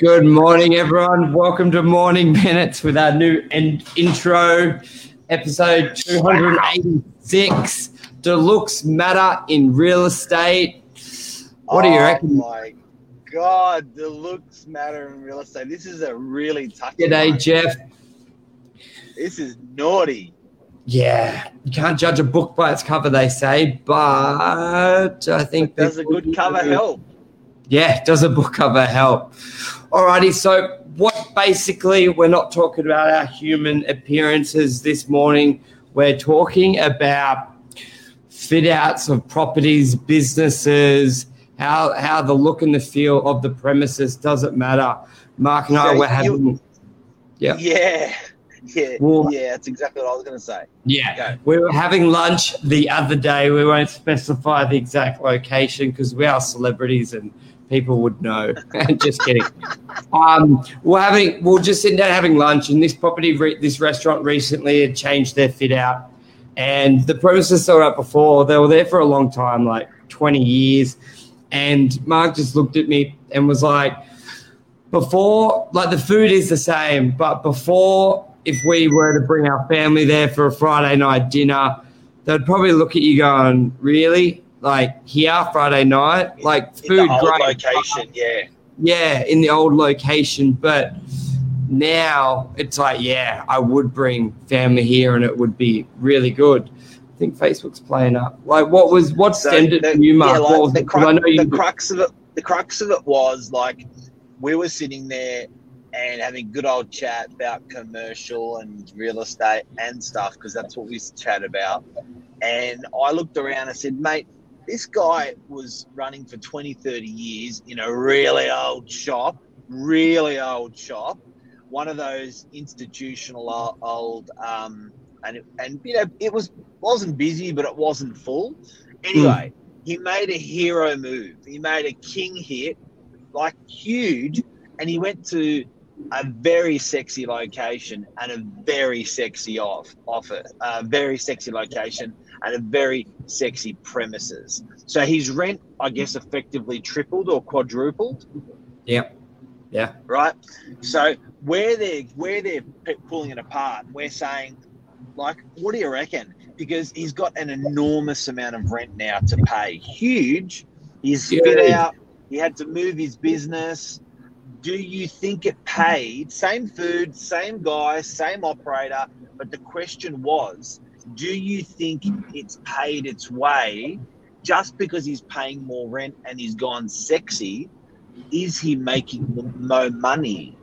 Good morning, everyone. Welcome to Morning Minutes with our new in- intro, episode 286. Do looks matter in real estate? What do you oh reckon? Oh my god, the looks matter in real estate. This is a really tough. G'day, Jeff. This is naughty. Yeah, you can't judge a book by its cover, they say, but I think that Does a good cover help? Yeah, does a book cover help? Alrighty, so what basically we're not talking about our human appearances this morning. We're talking about fit outs of properties, businesses, how how the look and the feel of the premises doesn't matter. Mark and I So were having Yeah. Yeah. Yeah. Well- yeah, that's exactly what I was going to say. Yeah, Go. we were having lunch the other day. We won't specify the exact location because we are celebrities and people would know. just kidding. Um, we're having we're just sitting down having lunch, and this property, re- this restaurant recently had changed their fit out, and the premises they were before they were there for a long time, like twenty years. And Mark just looked at me and was like, before like the food is the same but before if we were to bring our family there for a friday night dinner they'd probably look at you going really like here friday night like food great. location, yeah. yeah in the old location but now it's like yeah i would bring family here and it would be really good. I think facebook's playing up. Like what was what So it the- you mark yeah, like, what was the, crux, I know you the crux of it, the crux of it was like we were sitting there and having good old chat about commercial and real estate and stuff because that's what we chat about. And I looked around and said, mate, this guy was running for 20, 30 years in a really old shop, really old shop, one of those institutional old, um, and and you know it was wasn't busy, but it wasn't full. Anyway, he made a hero move. He made a king hit, like huge, and he went to a very sexy location and a very sexy off offer, a very sexy location and a very sexy premises. So his rent, I guess, effectively tripled or quadrupled, yeah yeah right? So where they're where they're pulling it apart, we're saying, like, what do you reckon? Because he's got an enormous amount of rent now to pay, huge. He's fit Yeah. out. He had to move his business. Do you think it paid? Same food, same guy, same operator. But the question was, do you think it's paid its way just because he's paying more rent and he's gone sexy? Is he making mo money?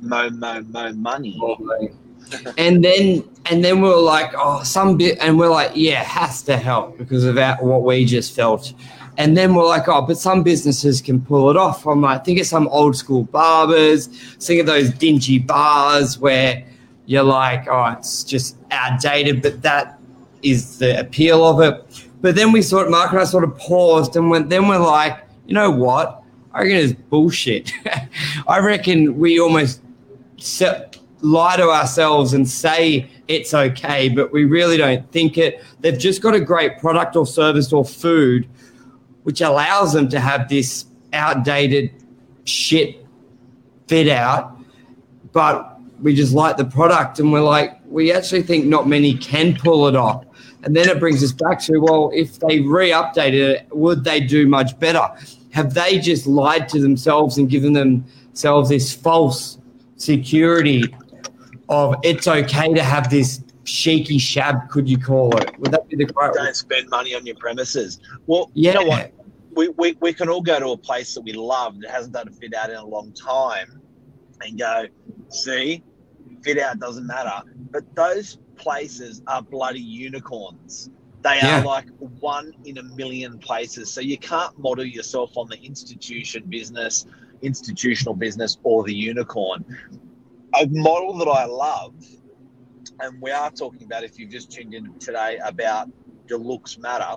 Mo, mo, mo money. and then and then we are like, oh, some bit, and we're like, yeah, has to help because of that, what we just felt. And then we're like, oh, but some businesses can pull it off. I'm like, think of some old school barbers, think of those dingy bars where you're like, oh, it's just outdated, but that is the appeal of it. But then we sort of, Mark and I sort of paused and went, then we're like, you know what? I reckon it's bullshit. I reckon we almost se- lie to ourselves and say it's okay, but we really don't think it. They've just got a great product or service or food, which allows them to have this outdated shit fit out, but we just like the product and we're like, we actually think not many can pull it off. And then it brings us back to, well, if they re updated it, would they do much better? Have they just lied to themselves and given themselves this false security of it's okay to have this shaky shab, could you call it? Would that be the correct Don't spend money on your premises. Well, Yeah. you know what? We, we, we can all go to a place that we love that hasn't done a fit out in a long time and go, see, fit out doesn't matter. But those places are bloody unicorns. They Yeah. are like one in a million places. So you can't model yourself on the institution business, institutional business, or the unicorn. A model that I love, and we are talking about if you've just tuned in today about the looks matter.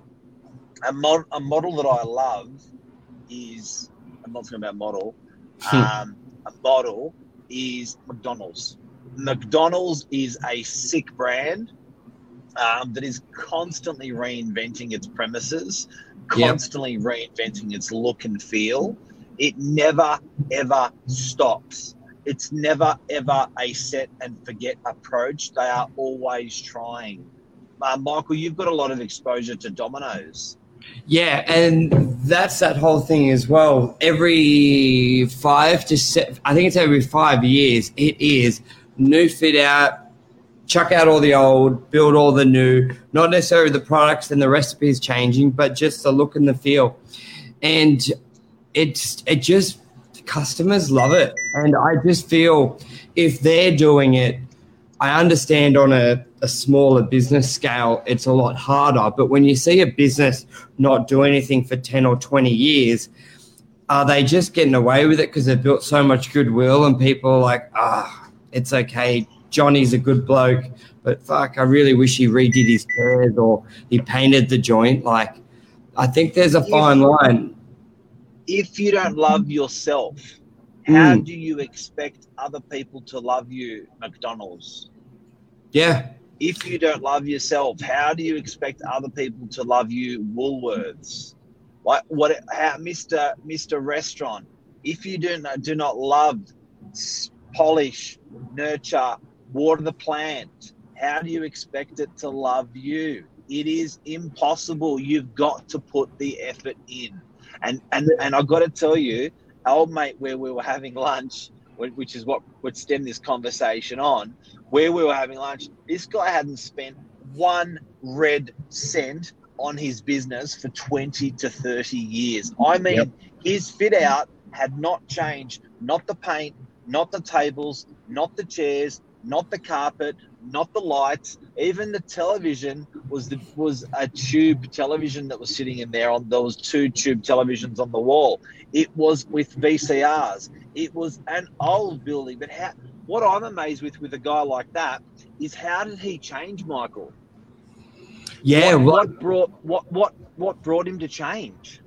A, mod, a model that I love is I'm not talking about model. Um, a model is McDonald's. McDonald's is a sick brand um, that is constantly reinventing its premises, Yep. constantly reinventing its look and feel. It never ever stops. It's never ever a set and forget approach. They are always trying. Uh, Michael, you've got a lot of exposure to Domino's. Yeah, and that's that whole thing as well. Every five to seven, I think it's every five years, it is new fit out, chuck out all the old, build all the new, not necessarily the products and the recipes changing, but just the look and the feel. And it's, it just, customers love it. And I just feel if they're doing it, I understand on a, a smaller business scale, it's a lot harder. But when you see a business not do anything for 10 or 20 years, are they just getting away with it because they've built so much goodwill and people are like, ah, oh, it's okay. Johnny's a good bloke, but fuck, I really wish he redid his chairs or he painted the joint. Like, I think there's a fine line. If you don't love yourself, how mm. do you expect other people to love you, McDonald's? Yeah. If you don't love yourself, how do you expect other people to love you, Woolworths? What, what, how, Mr. Mr. Restaurant? If you do not, do not love, polish, nurture, water the plant, how do you expect it to love you? It is impossible. You've got to put the effort in. And and and I've got to tell you, old mate where we were having lunch, which is what would stem this conversation on, where we were having lunch, this guy hadn't spent one red cent on his business for 20 to 30 years. I mean, yep. his fit out had not changed, not the paint, not the tables, not the chairs, not the carpet, not the lights, even the television was the, was a tube television that was sitting in there. On there was two tube televisions on the wall. It was with VCRs. It was an old building, but how, what I'm amazed with with a guy like that is how did he change, Michael? Yeah, what, what brought what what what brought him to change?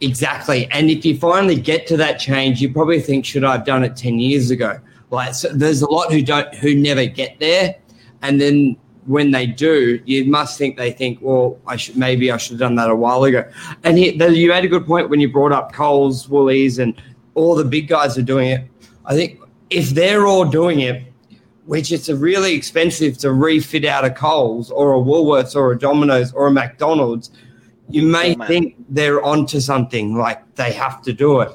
Exactly, and if you finally get to that change, you probably think, should I have done it ten years ago? Like, so there's a lot who don't who never get there, and then when they do, you must think they think, well, I should maybe I should have done that a while ago. And he, the, you made a good point when you brought up Coles, Woolies, and all the big guys are doing it. I think if they're all doing it, which it's really expensive to refit out a Coles or a Woolworths or a Domino's or a McDonald's, you may oh, think they're onto something like they have to do it.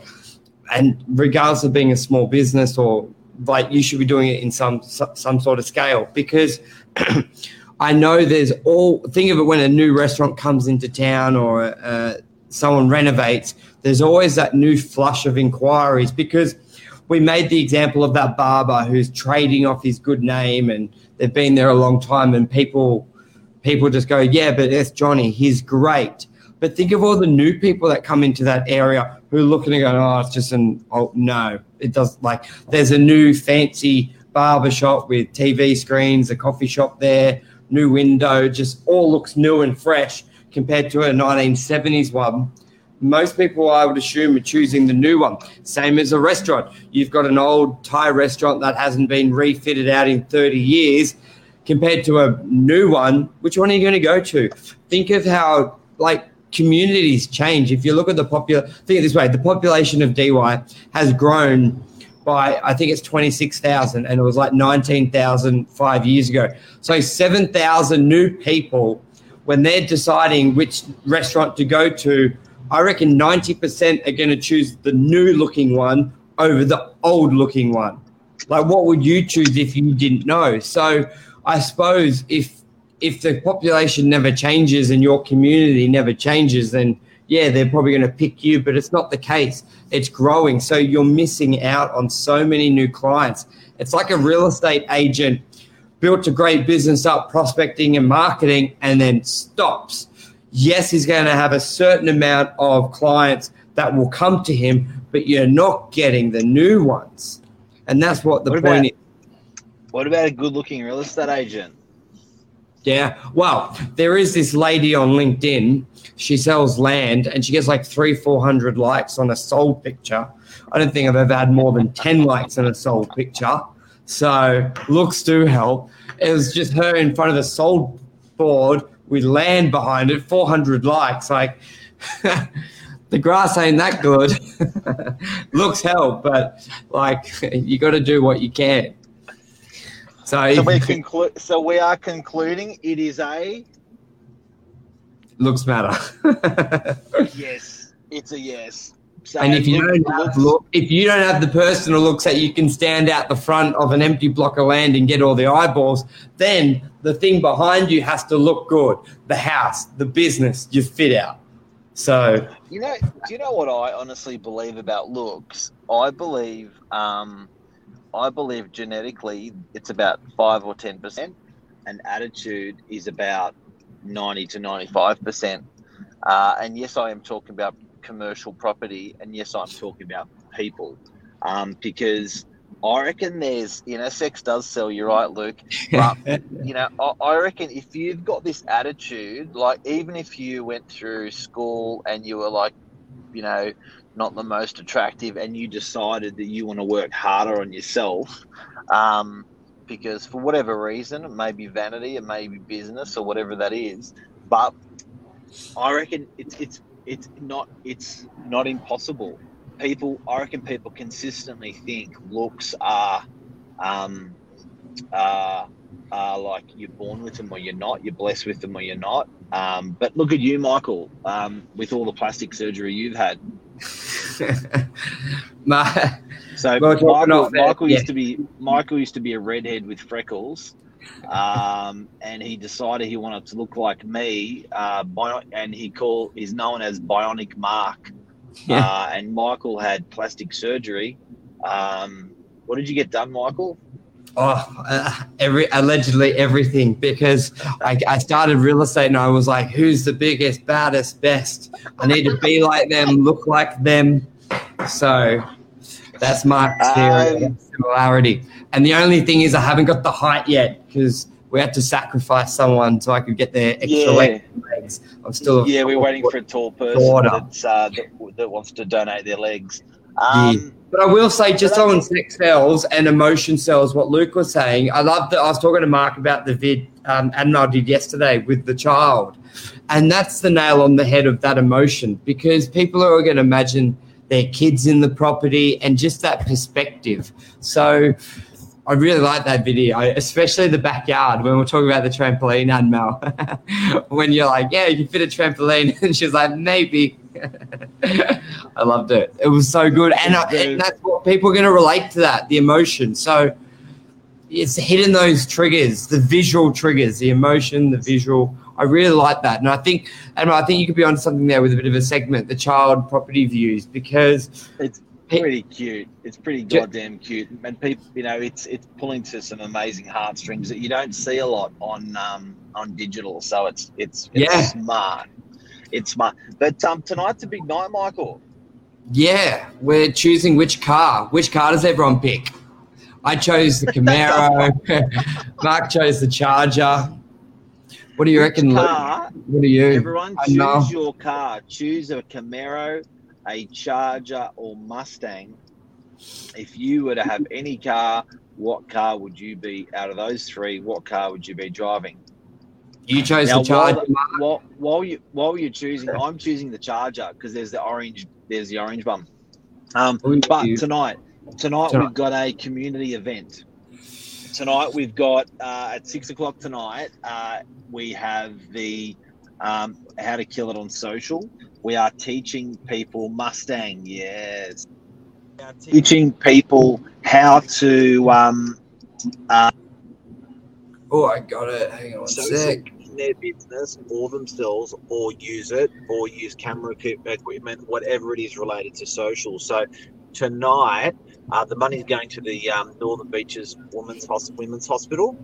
And regardless of being a small business or like you should be doing it in some some sort of scale. Because I know there's all think of it when a new restaurant comes into town or uh, someone renovates. There's always that new flush of inquiries. Because we made the example of that barber who's trading off his good name and they've been there a long time and people people just go yeah but it's Johnny. He's great. But think of all the new people that come into that area who are looking and going, oh, it's just an, oh, no, it does. Like, there's a new fancy barber shop with TV screens, a coffee shop there, new window, just all looks new and fresh compared to a 1970s one. Most people, I would assume, are choosing the new one. Same as a restaurant. You've got an old Thai restaurant that hasn't been refitted out in 30 years compared to a new one. Which one are you going to go to? Think of how, like, communities change. If you look at the popular, think of this way: the population of DY has grown by I think it's twenty six thousand, and it was like nineteen thousand five years ago. So seven thousand new people when they're deciding which restaurant to go to. I reckon ninety percent are going to choose the new looking one over the old looking one. Like, what would you choose if you didn't know? So, I suppose if if the population never changes and your community never changes, then yeah, they're probably going to pick you, but it's not the case. It's growing. So you're missing out on so many new clients. It's like a real estate agent built a great business up prospecting and marketing and then stops. Yes, he's going to have a certain amount of clients that will come to him, but you're not getting the new ones. And that's what the what point about, is. What about a good looking real estate agent? Yeah. Well, there is this lady on LinkedIn. She sells land and she gets like three, 400 likes on a sold picture. I don't think I've ever had more than 10 likes on a sold picture. So looks do help. It was just her in front of the sold board with land behind it, 400 likes. Like, the grass ain't that good. Looks help, but like you got to do what you can. So, So we conclu- So we are concluding it is a looks matter. yes. It's a yes. So and if you don't have look, if you don't have the personal looks that you can stand out the front of an empty block of land and get all the eyeballs, then the thing behind you has to look good. The house, the business, your fit out. So You know, do you know what I honestly believe about looks? I believe, um, I believe genetically it's about five or ten percent, and attitude is about ninety to ninety-five percent. Uh, and yes, I am talking about commercial property, and yes, I'm talking about people, um, because I reckon there's, you know, sex does sell. You're right, Luke. But you know, I, I reckon if you've got this attitude, like even if you went through school and you were like, you know, not the most attractive, and you decided that you want to work harder on yourself, um, because for whatever reason, it may be vanity, it may be business, or whatever that is, but I reckon it's it's it's not it's not impossible. People, I reckon people consistently think looks are, um, like you're born with them or you're not. You're blessed with them or you're not. Um, but look at you, Michael, um, with all the plastic surgery you've had. my, So Michael, Michael yeah. used to be Michael used to be a redhead with freckles, um, and he decided he wanted to look like me. Uh, bio- and he called he's known as Bionic Mark. Yeah. Uh, and Michael had plastic surgery. Um, what did you get done, Michael? Oh, uh, every allegedly everything because I, I started real estate and I was like, who's the biggest, baddest, best? I need to be like them, look like them. So that's my theory, Um, similarity. And the only thing is, I haven't got the height yet because we had to sacrifice someone so I could get their extra Yeah. legs. I'm still yeah, we're waiting for a tall person that's, uh, that, that wants to donate their legs. Um, But I will say, just on sex sells and emotion sells, what Luke was saying, I love that. I was talking to Mark about the vid um, Admiral did yesterday with the child, and that's the nail on the head of that emotion because people are going to imagine their kids in the property and just that perspective. So. I really like that video, especially the backyard when we're talking about the trampoline, Admiral. when you're like, yeah, you can fit a trampoline. And she's like, maybe. I loved it. It was so good. And, I, and that's what people are going to relate to that the emotion. So it's hitting those triggers, the visual triggers, the emotion, the visual. I really like that. And I think, and I think you could be on something there with a bit of a segment, the child property views, because It's pretty cute. It's pretty goddamn cute, and people, you know, it's it's pulling to some amazing heartstrings that you don't see a lot on um, on digital. So it's it's, it's Yeah. smart. It's my. But um, tonight's a big night, Michael. yeah, we're choosing which car. Which car does everyone pick? I chose the Camaro. Mark chose the Charger. What do you reckon, Luke? What do you? everyone choose your car. Choose a Camaro, a Charger, or Mustang. If you were to have any car, what car would you be out of those three? What car would you be driving? You chose Now, the Charger. while, while, while you while you're choosing, I'm choosing the Charger because there's the orange there's the orange bum. Um, but you- tonight, tonight Tonight. we've got a community event. Tonight we've got uh, at six o'clock tonight. Uh, we have the um, how to kill it on social. We are teaching people Mustang. Yes, teaching people how to um, Oh, I got it. Hang on one So sec. Their business or themselves or use it or use camera equipment, whatever it is related to social. So tonight, uh, the money's going to the um, Northern Beaches Women's, Hos- Women's Hospital.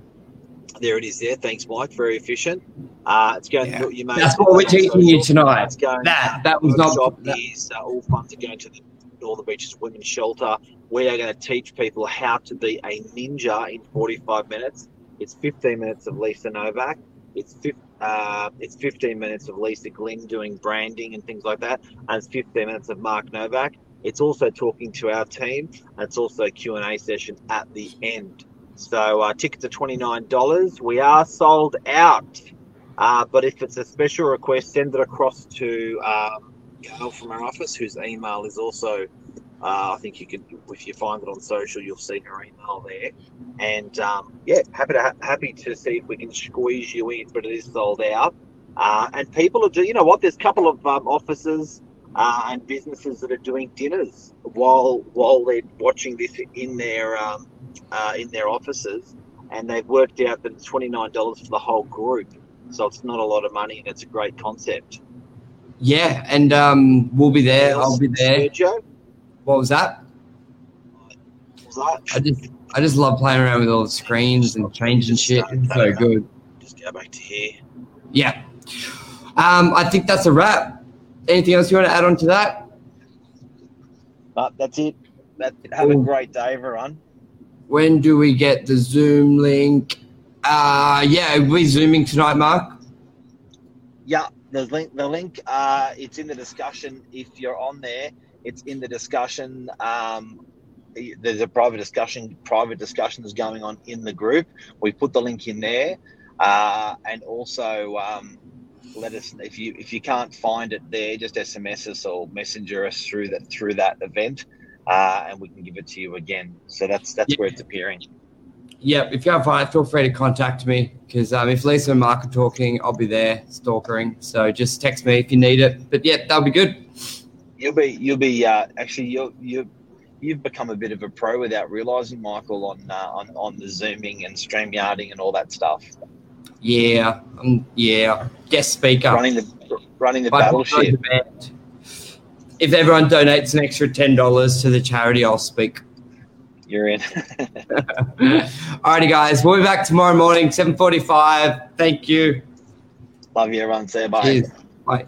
There it is there. Thanks, Mike. Very efficient. Uh, it's going Yeah. to you may That's what we're teaching you tonight. It's going, That that was not. that- is uh, all funds are going to the Northern Beaches Women's Shelter. We are going to teach people how to be a ninja in 45 minutes. It's 15 minutes of Lisa Novak. It's uh, it's 15 minutes of Lisa Glynn doing branding and things like that, and it's 15 minutes of Mark Novak. It's also talking to our team, and it's also a Q&A session at the end. So uh, tickets are twenty nine dollars. We are sold out, uh, but if it's a special request, send it across to um, Gail from our office, whose email is also, uh, I think you can, if you find it on social, you'll see her email there. And um, yeah, happy to happy to see if we can squeeze you in, but it is sold out. Uh, and people are doing, you know what? There's a couple of um, offices uh, and businesses that are doing dinners while while they're watching this in their um, uh, in their offices, and they've worked out that it's twenty nine dollars for the whole group. So it's not a lot of money, and it's a great concept. Yeah, and um, we'll be there. I'll be there. Sergio, What was that? I just I just love playing around with all the screens and changing shit. It's so good. Just go back to here. Yeah. Um, I think that's a wrap. Anything else you want to add on to that? But that's it. That, have a great day, everyone. When do we get the Zoom link? Uh yeah, we zooming tonight, Mark? Yeah, the link. The link. Uh, it's in the discussion. If you're on there, it's in the discussion. Um, there's a private discussion. Private discussions going on in the group. We put the link in there, uh, and also um, let us if you if you can't find it there, just SMS us or messenger us through that through that event, uh, and we can give it to you again. So that's that's where it's appearing. Yeah, if you can't find it, feel free to contact me because um, if Lisa and Mark are talking, I'll be there stalkering. So just text me if you need it. But yeah, that'll be good. You'll be you'll be uh, actually you you you've become a bit of a pro without realizing, Michael, on uh, on on the zooming and stream yarding and all that stuff. Yeah, um, yeah. Guest speaker. Running the running the battleship. If everyone donates an extra ten dollars to the charity, I'll speak. You're in. Alrighty, guys. We'll be back tomorrow morning, seven forty-five. Thank you. Love you, everyone. Say bye. Cheers. Bye.